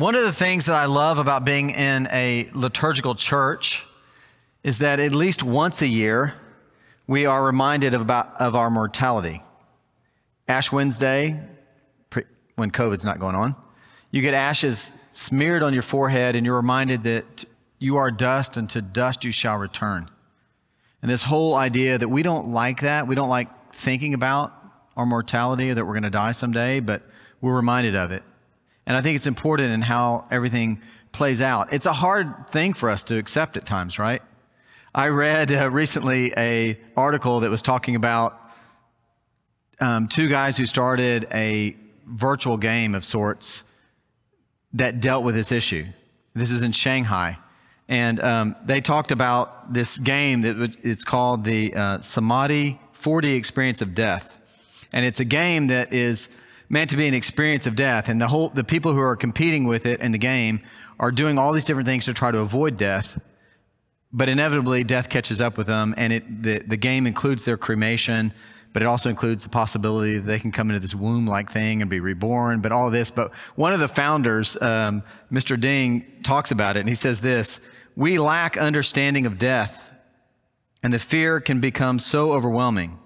One of the things that I love about being in a liturgical church is that at least once a year, we are reminded of, about, of our mortality. Ash Wednesday, when COVID's not going on, you get ashes smeared on your forehead and you're reminded that you are dust and to dust you shall return. And this whole idea that we don't like that, we don't like thinking about our mortality, that we're going to die someday, but we're reminded of it. And I think it's important in how everything plays out. It's a hard thing for us to accept at times, right? I read uh, recently a article that was talking about um, two guys who started a virtual game of sorts that dealt with this issue. This is in Shanghai. And um, they talked about this game that it's called the uh, Samadhi 4D Experience of Death. And it's a game that is meant to be an experience of death. And the whole, the people who are competing with it in the game are doing all these different things to try to avoid death. But inevitably, death catches up with them. And it, the, the game includes their cremation but it also includes the possibility that they can come into this womb like thing and be reborn, but all this. But one of the founders, um, Mr. Ding, talks about it, and he says this We lack understanding of death, and the fear can become so overwhelming.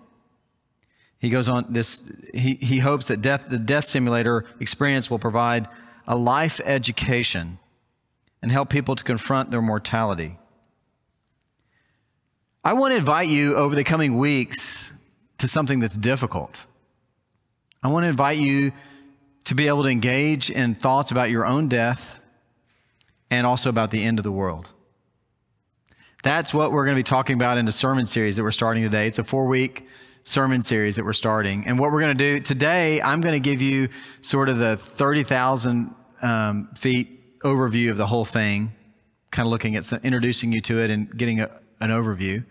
He goes on this, he, he hopes that death, the death simulator experience will provide a life education and help people to confront their mortality. I want to invite you over the coming weeks to something that's difficult. I want to invite you to be able to engage in thoughts about your own death and also about the end of the world. That's what we're going to be talking about in the sermon series that we're starting today. It's a four week sermon series that we're starting. And what we're going to do today, I'm going to give you sort of the 30,000 um, feet overview of the whole thing, kind of looking at some, introducing you to it and getting a, an overview.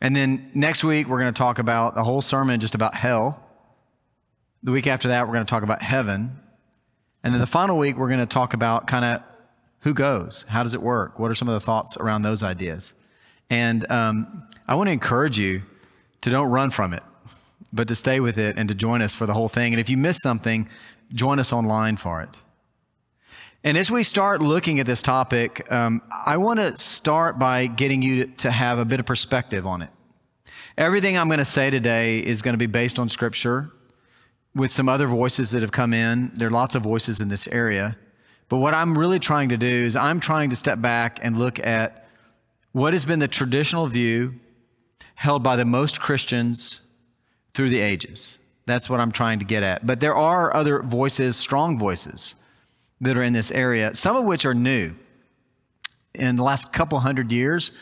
And then next week, we're going to talk about a whole sermon just about hell. The week after that, we're going to talk about heaven. And then the final week, we're going to talk about kind of who goes, how does it work, what are some of the thoughts around those ideas. And um, I want to encourage you to don't run from it, but to stay with it and to join us for the whole thing. And if you miss something, join us online for it. And as we start looking at this topic, um, I want to start by getting you to have a bit of perspective on it. Everything I'm going to say today is going to be based on Scripture with some other voices that have come in. There are lots of voices in this area. But what I'm really trying to do is I'm trying to step back and look at what has been the traditional view held by the most Christians through the ages. That's what I'm trying to get at. But there are other voices, strong voices that are in this area, some of which are new. In the last couple hundred years,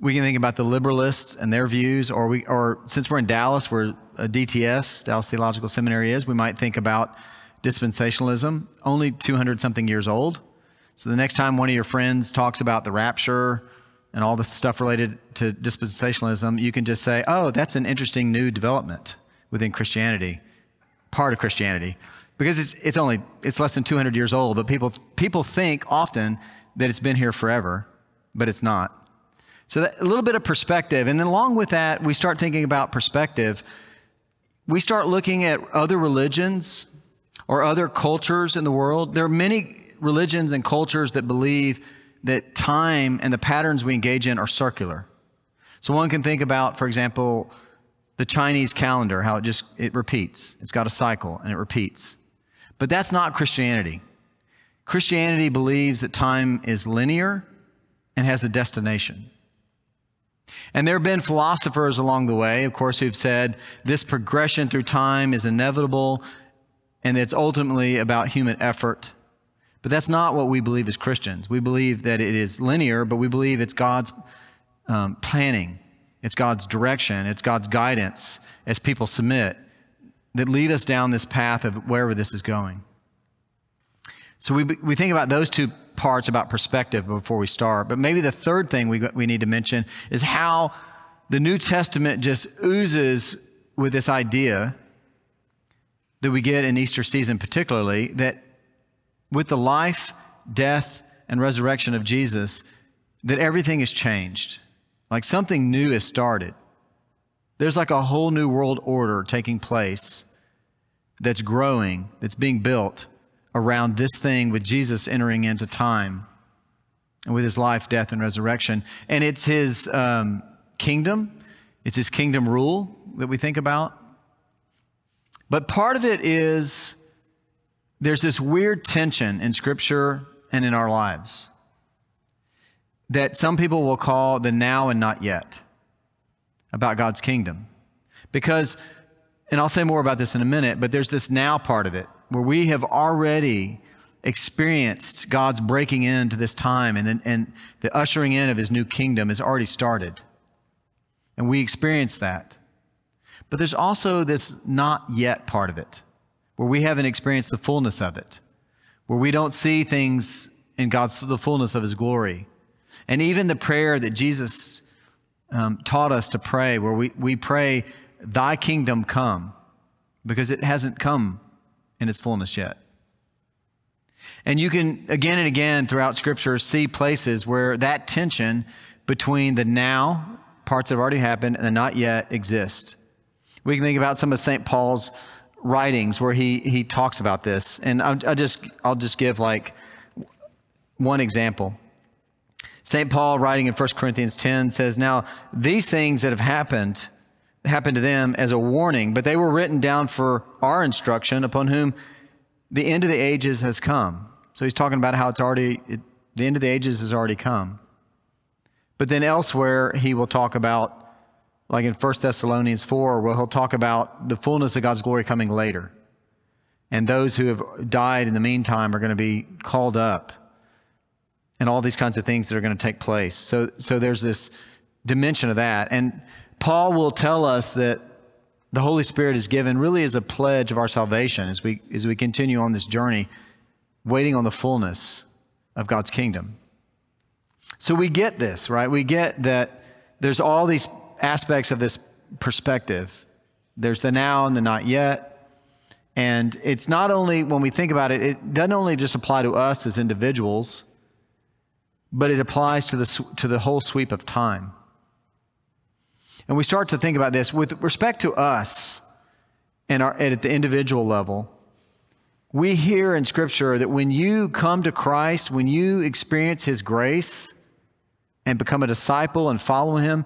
we can think about the liberalists and their views, or we, or since we're in Dallas, where uh, a DTS, Dallas Theological Seminary is, we might think about dispensationalism, only 200 something years old. So the next time one of your friends talks about the rapture and all the stuff related to dispensationalism, you can just say, oh, that's an interesting new development within Christianity, part of Christianity because it's, it's only it's less than 200 years old but people people think often that it's been here forever but it's not. So that, a little bit of perspective and then along with that we start thinking about perspective. We start looking at other religions or other cultures in the world. There are many religions and cultures that believe that time and the patterns we engage in are circular so one can think about for example the chinese calendar how it just it repeats it's got a cycle and it repeats but that's not Christianity. Christianity believes that time is linear and has a destination. And there have been philosophers along the way, of course, who've said this progression through time is inevitable and it's ultimately about human effort. But that's not what we believe as Christians. We believe that it is linear, but we believe it's God's um, planning, it's God's direction, it's God's guidance as people submit that lead us down this path of wherever this is going. So we, we think about those two parts about perspective before we start. But maybe the third thing we, we need to mention is how the New Testament just oozes with this idea that we get in Easter season, particularly, that with the life, death, and resurrection of Jesus, that everything has changed. Like something new has started. There's like a whole new world order taking place that's growing, that's being built around this thing with Jesus entering into time and with his life, death, and resurrection. And it's his um, kingdom, it's his kingdom rule that we think about. But part of it is there's this weird tension in Scripture and in our lives that some people will call the now and not yet about God's kingdom. Because, and I'll say more about this in a minute, but there's this now part of it where we have already experienced God's breaking into this time and, and the ushering in of his new kingdom has already started. And we experience that. But there's also this not yet part of it where we haven't experienced the fullness of it, where we don't see things in God's the fullness of his glory. And even the prayer that Jesus um, taught us to pray, where we, we pray, Thy kingdom come, because it hasn't come in its fullness yet. And you can, again and again throughout Scripture, see places where that tension between the now, parts that have already happened, and the not yet exist. We can think about some of St. Paul's writings where he, he talks about this. And I'll, I'll, just, I'll just give like one example. St. Paul, writing in 1 Corinthians 10, says, Now, these things that have happened, happened to them as a warning, but they were written down for our instruction, upon whom the end of the ages has come. So he's talking about how it's already, it, the end of the ages has already come. But then elsewhere, he will talk about, like in 1 Thessalonians 4, where he'll talk about the fullness of God's glory coming later. And those who have died in the meantime are going to be called up and all these kinds of things that are going to take place. So, so there's this dimension of that. And Paul will tell us that the Holy Spirit is given really as a pledge of our salvation as we, as we continue on this journey, waiting on the fullness of God's kingdom. So we get this, right? We get that there's all these aspects of this perspective. There's the now and the not yet. And it's not only, when we think about it, it doesn't only just apply to us as individuals, but it applies to the, to the whole sweep of time. And we start to think about this with respect to us and our, at the individual level. We hear in Scripture that when you come to Christ, when you experience His grace and become a disciple and follow Him,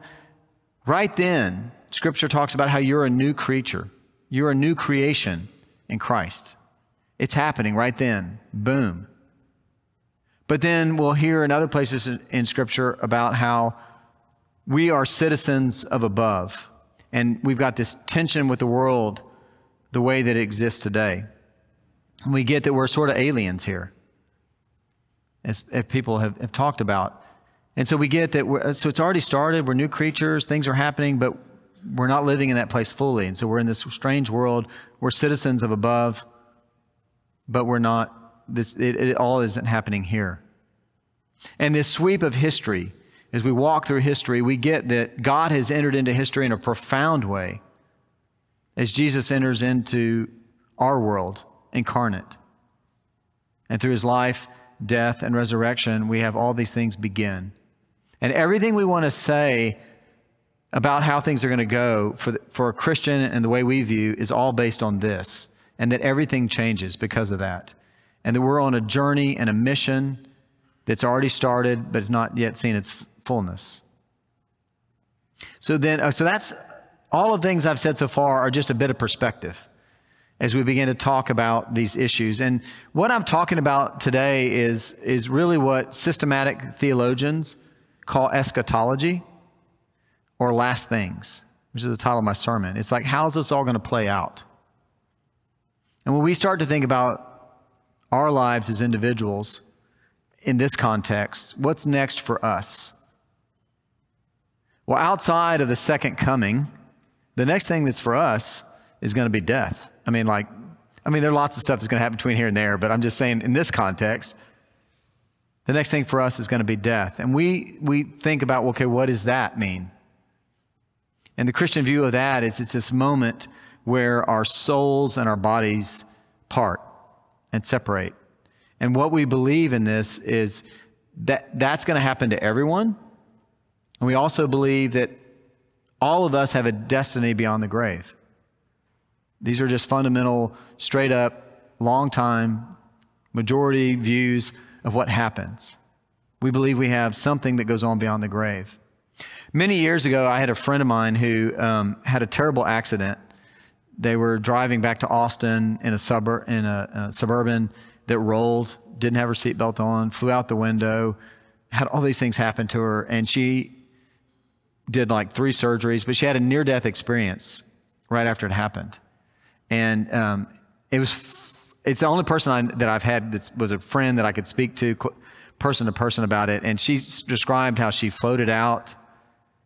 right then, Scripture talks about how you're a new creature. You're a new creation in Christ. It's happening right then. Boom. But then we'll hear in other places in Scripture about how we are citizens of above. And we've got this tension with the world the way that it exists today. And we get that we're sort of aliens here, as, people have, have talked about. And so we get that, so it's already started, we're new creatures, things are happening, but we're not living in that place fully. And so we're in this strange world. We're citizens of above, but we're not this, it, it all isn't happening here. And this sweep of history, as we walk through history, we get that God has entered into history in a profound way as Jesus enters into our world incarnate. And through his life, death, and resurrection, we have all these things begin. And everything we want to say about how things are going to go for, the, for a Christian and the way we view is all based on this, and that everything changes because of that and that we're on a journey and a mission that's already started but has not yet seen its fullness. So then, uh, so that's all of the things I've said so far are just a bit of perspective as we begin to talk about these issues. And what I'm talking about today is, is really what systematic theologians call eschatology or last things, which is the title of my sermon. It's like, how's this all going to play out? And when we start to think about our lives as individuals in this context, what's next for us? Well, outside of the second coming, the next thing that's for us is going to be death. I mean, like, I mean, there are lots of stuff that's going to happen between here and there, but I'm just saying in this context, the next thing for us is going to be death. And we, we think about, okay, what does that mean? And the Christian view of that is it's this moment where our souls and our bodies part and separate. And what we believe in this is that that's going to happen to everyone. And we also believe that all of us have a destiny beyond the grave. These are just fundamental, straight up, long time majority views of what happens. We believe we have something that goes on beyond the grave. Many years ago, I had a friend of mine who um, had a terrible accident. They were driving back to Austin in a suburb in a, a suburban that rolled, didn't have her seatbelt on, flew out the window, had all these things happen to her, and she did like three surgeries, but she had a near death experience right after it happened. And um, it was, it's the only person I, that I've had that was a friend that I could speak to person to person about it. And she described how she floated out,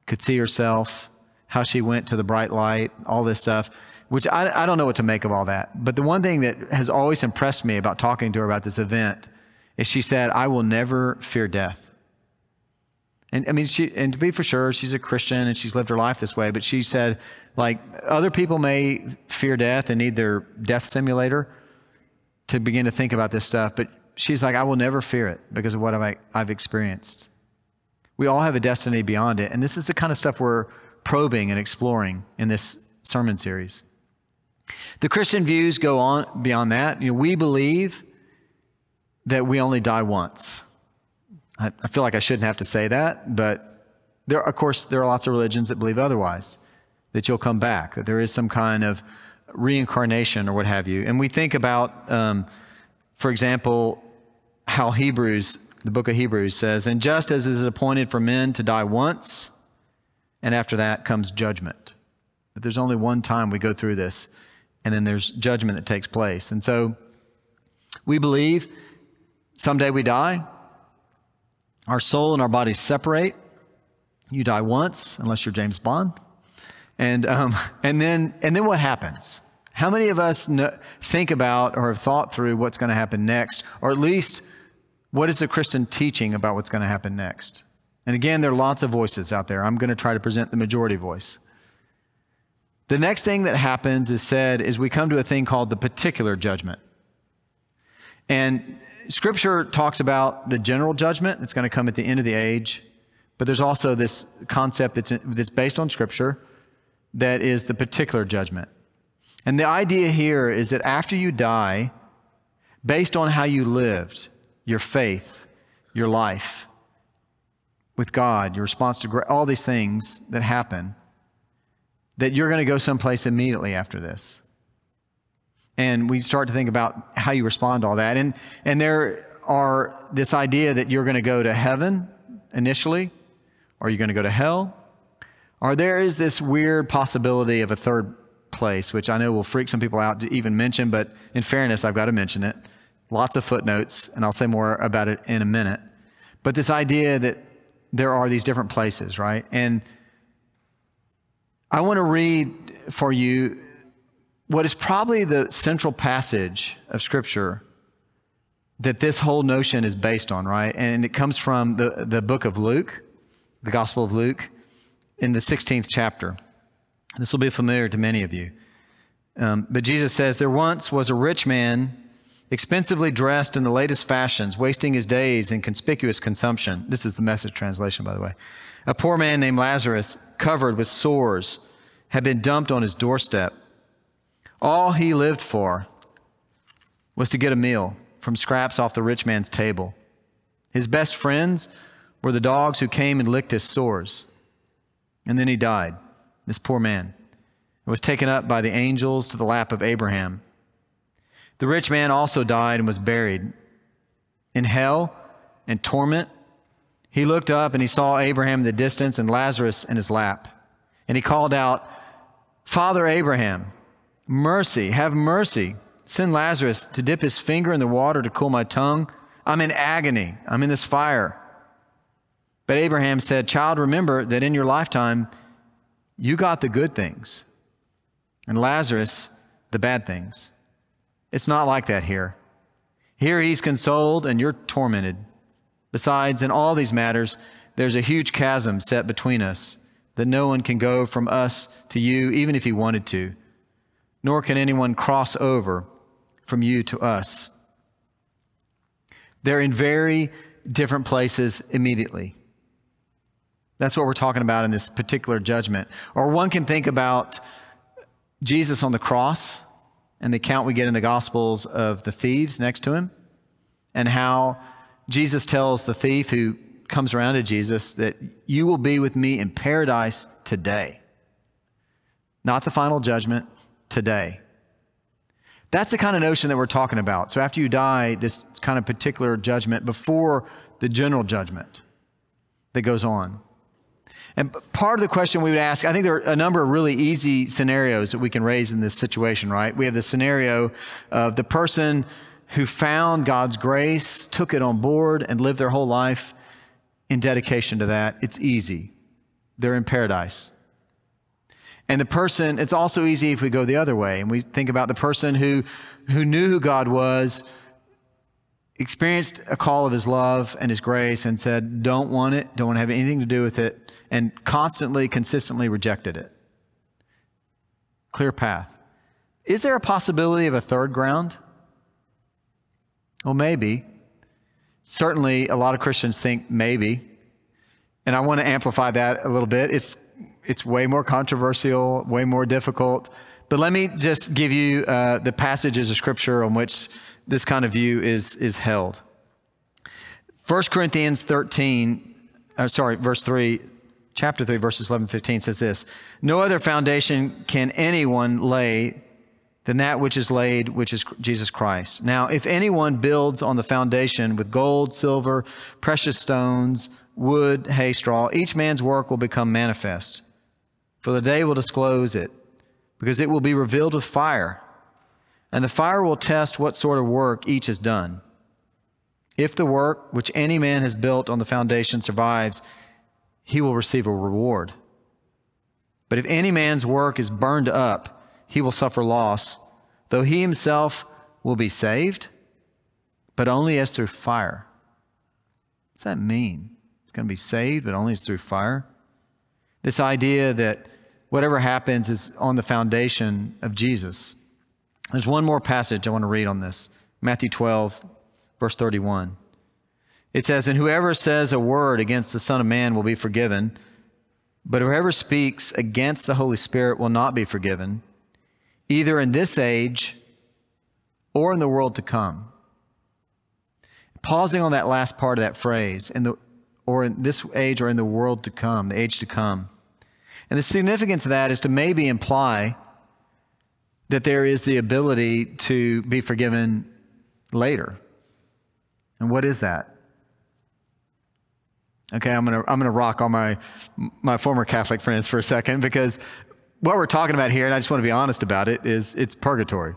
could see herself, how she went to the bright light, all this stuff, which I, I don't know what to make of all that. But the one thing that has always impressed me about talking to her about this event is she said, I will never fear death. And I mean, she, and to be for sure, she's a Christian and she's lived her life this way, but she said, like, other people may fear death and need their death simulator to begin to think about this stuff, but she's like, I will never fear it because of what I've, experienced. We all have a destiny beyond it. And this is the kind of stuff we're probing and exploring in this sermon series. The Christian views go on beyond that. You know, we believe that we only die once. I, I feel like I shouldn't have to say that, but there, of course, there are lots of religions that believe otherwise, that you'll come back, that there is some kind of reincarnation or what have you. And we think about, um, for example, how Hebrews, the book of Hebrews says, and just as it is appointed for men to die once, and after that comes judgment. That there's only one time we go through this, and then there's judgment that takes place. And so we believe someday we die, our soul and our bodies separate. You die once, unless you're James Bond. And, um, and, then, and then what happens? How many of us know, think about or have thought through what's going to happen next, or at least what is the Christian teaching about what's going to happen next? And again, there are lots of voices out there. I'm going to try to present the majority voice. The next thing that happens is said is we come to a thing called the particular judgment. And Scripture talks about the general judgment that's going to come at the end of the age, but there's also this concept that's, that's based on Scripture that is the particular judgment. And the idea here is that after you die, based on how you lived, your faith, your life with God, your response to all these things that happen, that you're going to go someplace immediately after this and we start to think about how you respond to all that. And, and there are this idea that you're going to go to heaven initially, or you're going to go to hell, or there is this weird possibility of a third place, which I know will freak some people out to even mention, but in fairness, I've got to mention it. Lots of footnotes, and I'll say more about it in a minute. But this idea that there are these different places, right? And I want to read for you what is probably the central passage of Scripture that this whole notion is based on, right? And it comes from the, the book of Luke, the Gospel of Luke, in the 16th chapter. This will be familiar to many of you. Um, but Jesus says, There once was a rich man, expensively dressed in the latest fashions, wasting his days in conspicuous consumption. This is the message translation, by the way. A poor man named Lazarus, covered with sores, had been dumped on his doorstep. All he lived for was to get a meal from scraps off the rich man's table. His best friends were the dogs who came and licked his sores. And then he died, this poor man, and was taken up by the angels to the lap of Abraham. The rich man also died and was buried. In hell and torment, he looked up and he saw Abraham in the distance and Lazarus in his lap. And he called out, Father Abraham, Mercy, have mercy. Send Lazarus to dip his finger in the water to cool my tongue. I'm in agony. I'm in this fire. But Abraham said, Child, remember that in your lifetime you got the good things, and Lazarus the bad things. It's not like that here. Here he's consoled and you're tormented. Besides, in all these matters, there's a huge chasm set between us that no one can go from us to you, even if he wanted to nor can anyone cross over from you to us. They're in very different places immediately. That's what we're talking about in this particular judgment. Or one can think about Jesus on the cross and the account we get in the Gospels of the thieves next to him. and how Jesus tells the thief who comes around to Jesus that you will be with me in paradise today. Not the final judgment, today. That's the kind of notion that we're talking about. So after you die, this kind of particular judgment before the general judgment that goes on. And part of the question we would ask, I think there are a number of really easy scenarios that we can raise in this situation, right? We have the scenario of the person who found God's grace, took it on board, and lived their whole life in dedication to that. It's easy. They're in paradise. And the person, it's also easy if we go the other way and we think about the person who, who knew who God was, experienced a call of his love and his grace, and said, Don't want it, don't want to have anything to do with it, and constantly, consistently rejected it. Clear path. Is there a possibility of a third ground? Well, maybe. Certainly, a lot of Christians think maybe. And I want to amplify that a little bit. It's, it's way more controversial, way more difficult. But let me just give you uh, the passages of Scripture on which this kind of view is, is held. 1 Corinthians 13, uh, sorry, verse 3 chapter 3, verses 11 15 says this No other foundation can anyone lay than that which is laid, which is Jesus Christ. Now, if anyone builds on the foundation with gold, silver, precious stones, wood, hay, straw, each man's work will become manifest. For the day will disclose it, because it will be revealed with fire. And the fire will test what sort of work each has done. If the work which any man has built on the foundation survives, he will receive a reward. But if any man's work is burned up, he will suffer loss, though he himself will be saved, but only as through fire. What does that mean? It's going to be saved, but only as through fire? This idea that whatever happens is on the foundation of Jesus. There's one more passage I want to read on this Matthew 12, verse 31. It says, And whoever says a word against the Son of Man will be forgiven, but whoever speaks against the Holy Spirit will not be forgiven, either in this age or in the world to come. Pausing on that last part of that phrase, in the, or in this age or in the world to come, the age to come. And the significance of that is to maybe imply that there is the ability to be forgiven later. And what is that? Okay, I'm gonna I'm gonna rock all my my former Catholic friends for a second because what we're talking about here, and I just want to be honest about it, is it's purgatory.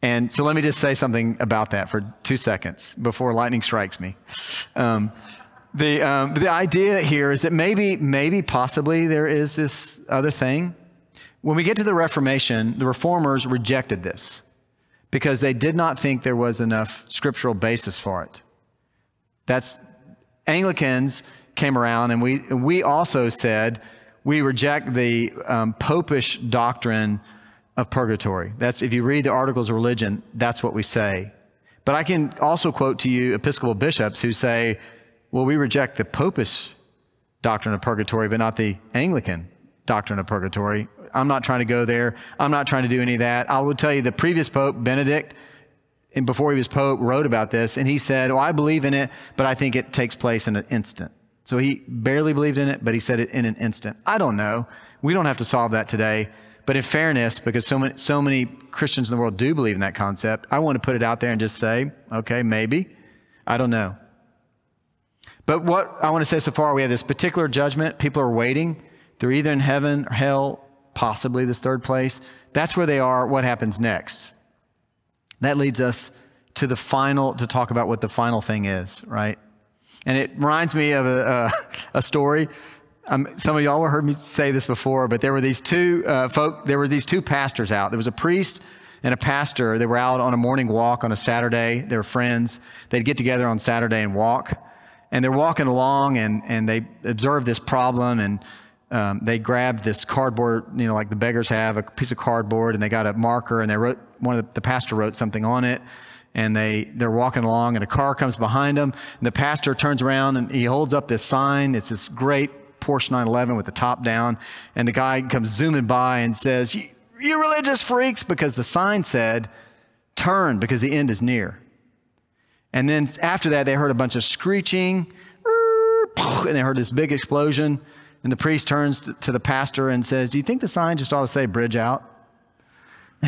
And so let me just say something about that for two seconds before lightning strikes me. Um, the um, the idea here is that maybe maybe possibly there is this other thing. When we get to the Reformation, the reformers rejected this because they did not think there was enough scriptural basis for it. That's Anglicans came around and we, we also said we reject the um, popish doctrine of purgatory. That's if you read the Articles of Religion, that's what we say. But I can also quote to you Episcopal bishops who say, well, we reject the popish doctrine of purgatory, but not the Anglican doctrine of purgatory. I'm not trying to go there. I'm not trying to do any of that. I will tell you the previous Pope, Benedict, and before he was Pope, wrote about this, and he said, Oh, I believe in it, but I think it takes place in an instant. So he barely believed in it, but he said it in an instant. I don't know. We don't have to solve that today. But in fairness, because so many, so many Christians in the world do believe in that concept, I want to put it out there and just say, okay, maybe. I don't know. But what I want to say so far, we have this particular judgment. People are waiting. They're either in heaven or hell, possibly this third place. That's where they are. What happens next? That leads us to the final, to talk about what the final thing is, right? And it reminds me of a, a, a story. Um, some of y'all have heard me say this before, but there were these two uh, folk, there were these two pastors out. There was a priest and a pastor. They were out on a morning walk on a Saturday. They were friends. They'd get together on Saturday and walk. And they're walking along and, and they observed this problem and um, they grabbed this cardboard, you know, like the beggars have, a piece of cardboard, and they got a marker, and they wrote one of the, the pastor wrote something on it, and they they're walking along, and a car comes behind them, and the pastor turns around and he holds up this sign. It's this great Porsche 911 with the top down, and the guy comes zooming by and says, "You, you religious freaks," because the sign said, "Turn, because the end is near." And then after that, they heard a bunch of screeching, and they heard this big explosion. And the priest turns to the pastor and says, Do you think the sign just ought to say bridge out?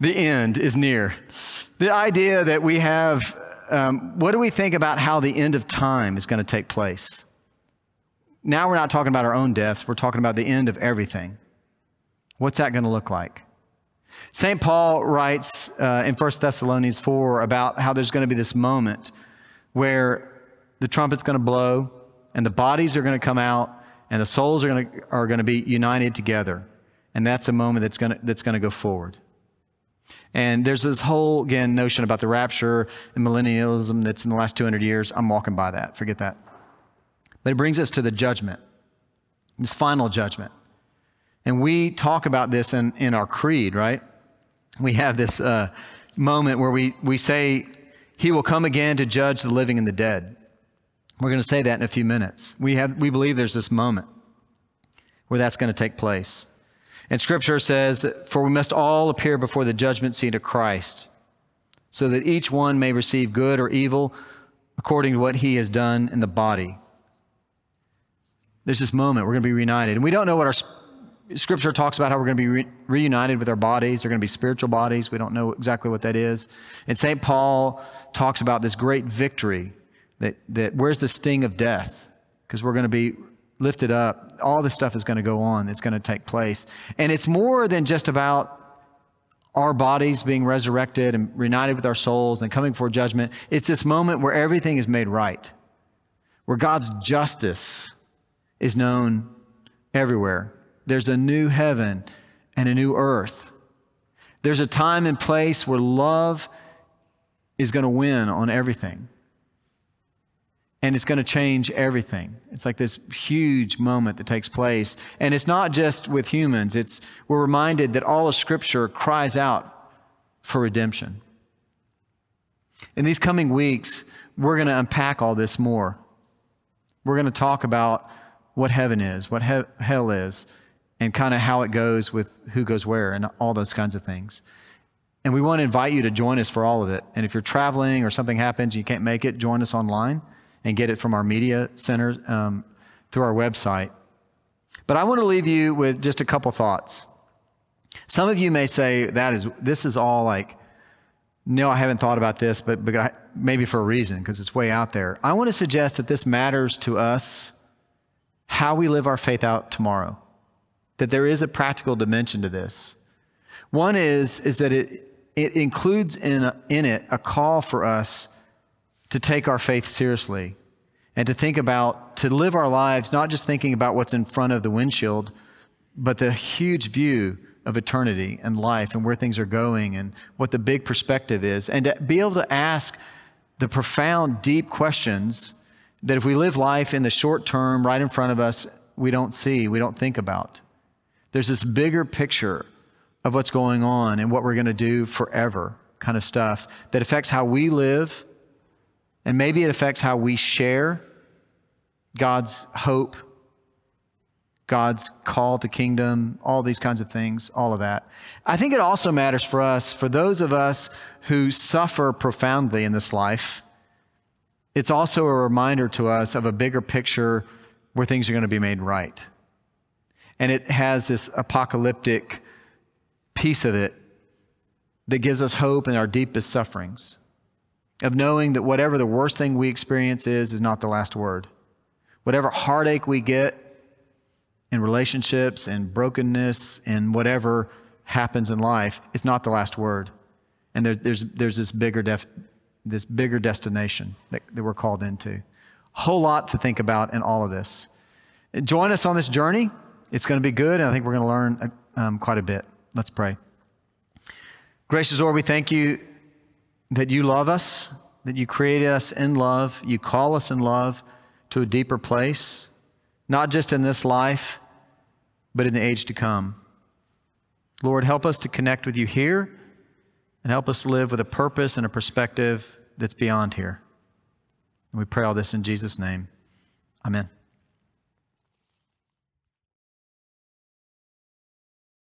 the end is near. The idea that we have, um, what do we think about how the end of time is going to take place? Now we're not talking about our own death, we're talking about the end of everything. What's that going to look like? St. Paul writes uh, in 1 Thessalonians 4 about how there's going to be this moment where the trumpet's going to blow and the bodies are going to come out and the souls are going to, are going to be united together. And that's a moment that's going to, that's going to go forward. And there's this whole, again, notion about the rapture and millennialism that's in the last 200 years. I'm walking by that. Forget that. But it brings us to the judgment, this final judgment. And we talk about this in, in our creed, right? We have this uh, moment where we, we say, He will come again to judge the living and the dead. We're going to say that in a few minutes. We, have, we believe there's this moment where that's going to take place. And Scripture says, For we must all appear before the judgment seat of Christ, so that each one may receive good or evil according to what he has done in the body there's this moment we're going to be reunited. And we don't know what our scripture talks about how we're going to be re- reunited with our bodies. They're going to be spiritual bodies. We don't know exactly what that is. And St. Paul talks about this great victory that, that where's the sting of death? Because we're going to be lifted up. All this stuff is going to go on. It's going to take place. And it's more than just about our bodies being resurrected and reunited with our souls and coming for judgment. It's this moment where everything is made right, where God's justice is known everywhere. There's a new heaven and a new earth. There's a time and place where love is going to win on everything. And it's going to change everything. It's like this huge moment that takes place. And it's not just with humans, it's, we're reminded that all of Scripture cries out for redemption. In these coming weeks, we're going to unpack all this more. We're going to talk about what heaven is, what he- hell is, and kind of how it goes with who goes where and all those kinds of things. And we want to invite you to join us for all of it. And if you're traveling or something happens, and you can't make it, join us online and get it from our media center um, through our website. But I want to leave you with just a couple thoughts. Some of you may say that is this is all like, no, I haven't thought about this, but, but I, maybe for a reason because it's way out there. I want to suggest that this matters to us how we live our faith out tomorrow. That there is a practical dimension to this. One is, is that it, it includes in, a, in it a call for us to take our faith seriously and to think about, to live our lives, not just thinking about what's in front of the windshield, but the huge view of eternity and life and where things are going and what the big perspective is. And to be able to ask the profound, deep questions that if we live life in the short term, right in front of us, we don't see, we don't think about. There's this bigger picture of what's going on and what we're going to do forever kind of stuff that affects how we live, and maybe it affects how we share God's hope, God's call to kingdom, all these kinds of things, all of that. I think it also matters for us, for those of us who suffer profoundly in this life it's also a reminder to us of a bigger picture where things are going to be made right. And it has this apocalyptic piece of it that gives us hope in our deepest sufferings, of knowing that whatever the worst thing we experience is, is not the last word. Whatever heartache we get in relationships and brokenness and whatever happens in life, it's not the last word. And there, there's, there's this bigger def, this bigger destination that, that we're called into. Whole lot to think about in all of this. Join us on this journey. It's going to be good, and I think we're going to learn um, quite a bit. Let's pray. Gracious Lord, we thank you that you love us, that you created us in love, you call us in love to a deeper place, not just in this life, but in the age to come. Lord, help us to connect with you here and help us live with a purpose and a perspective that's beyond here. And we pray all this in Jesus' name. Amen.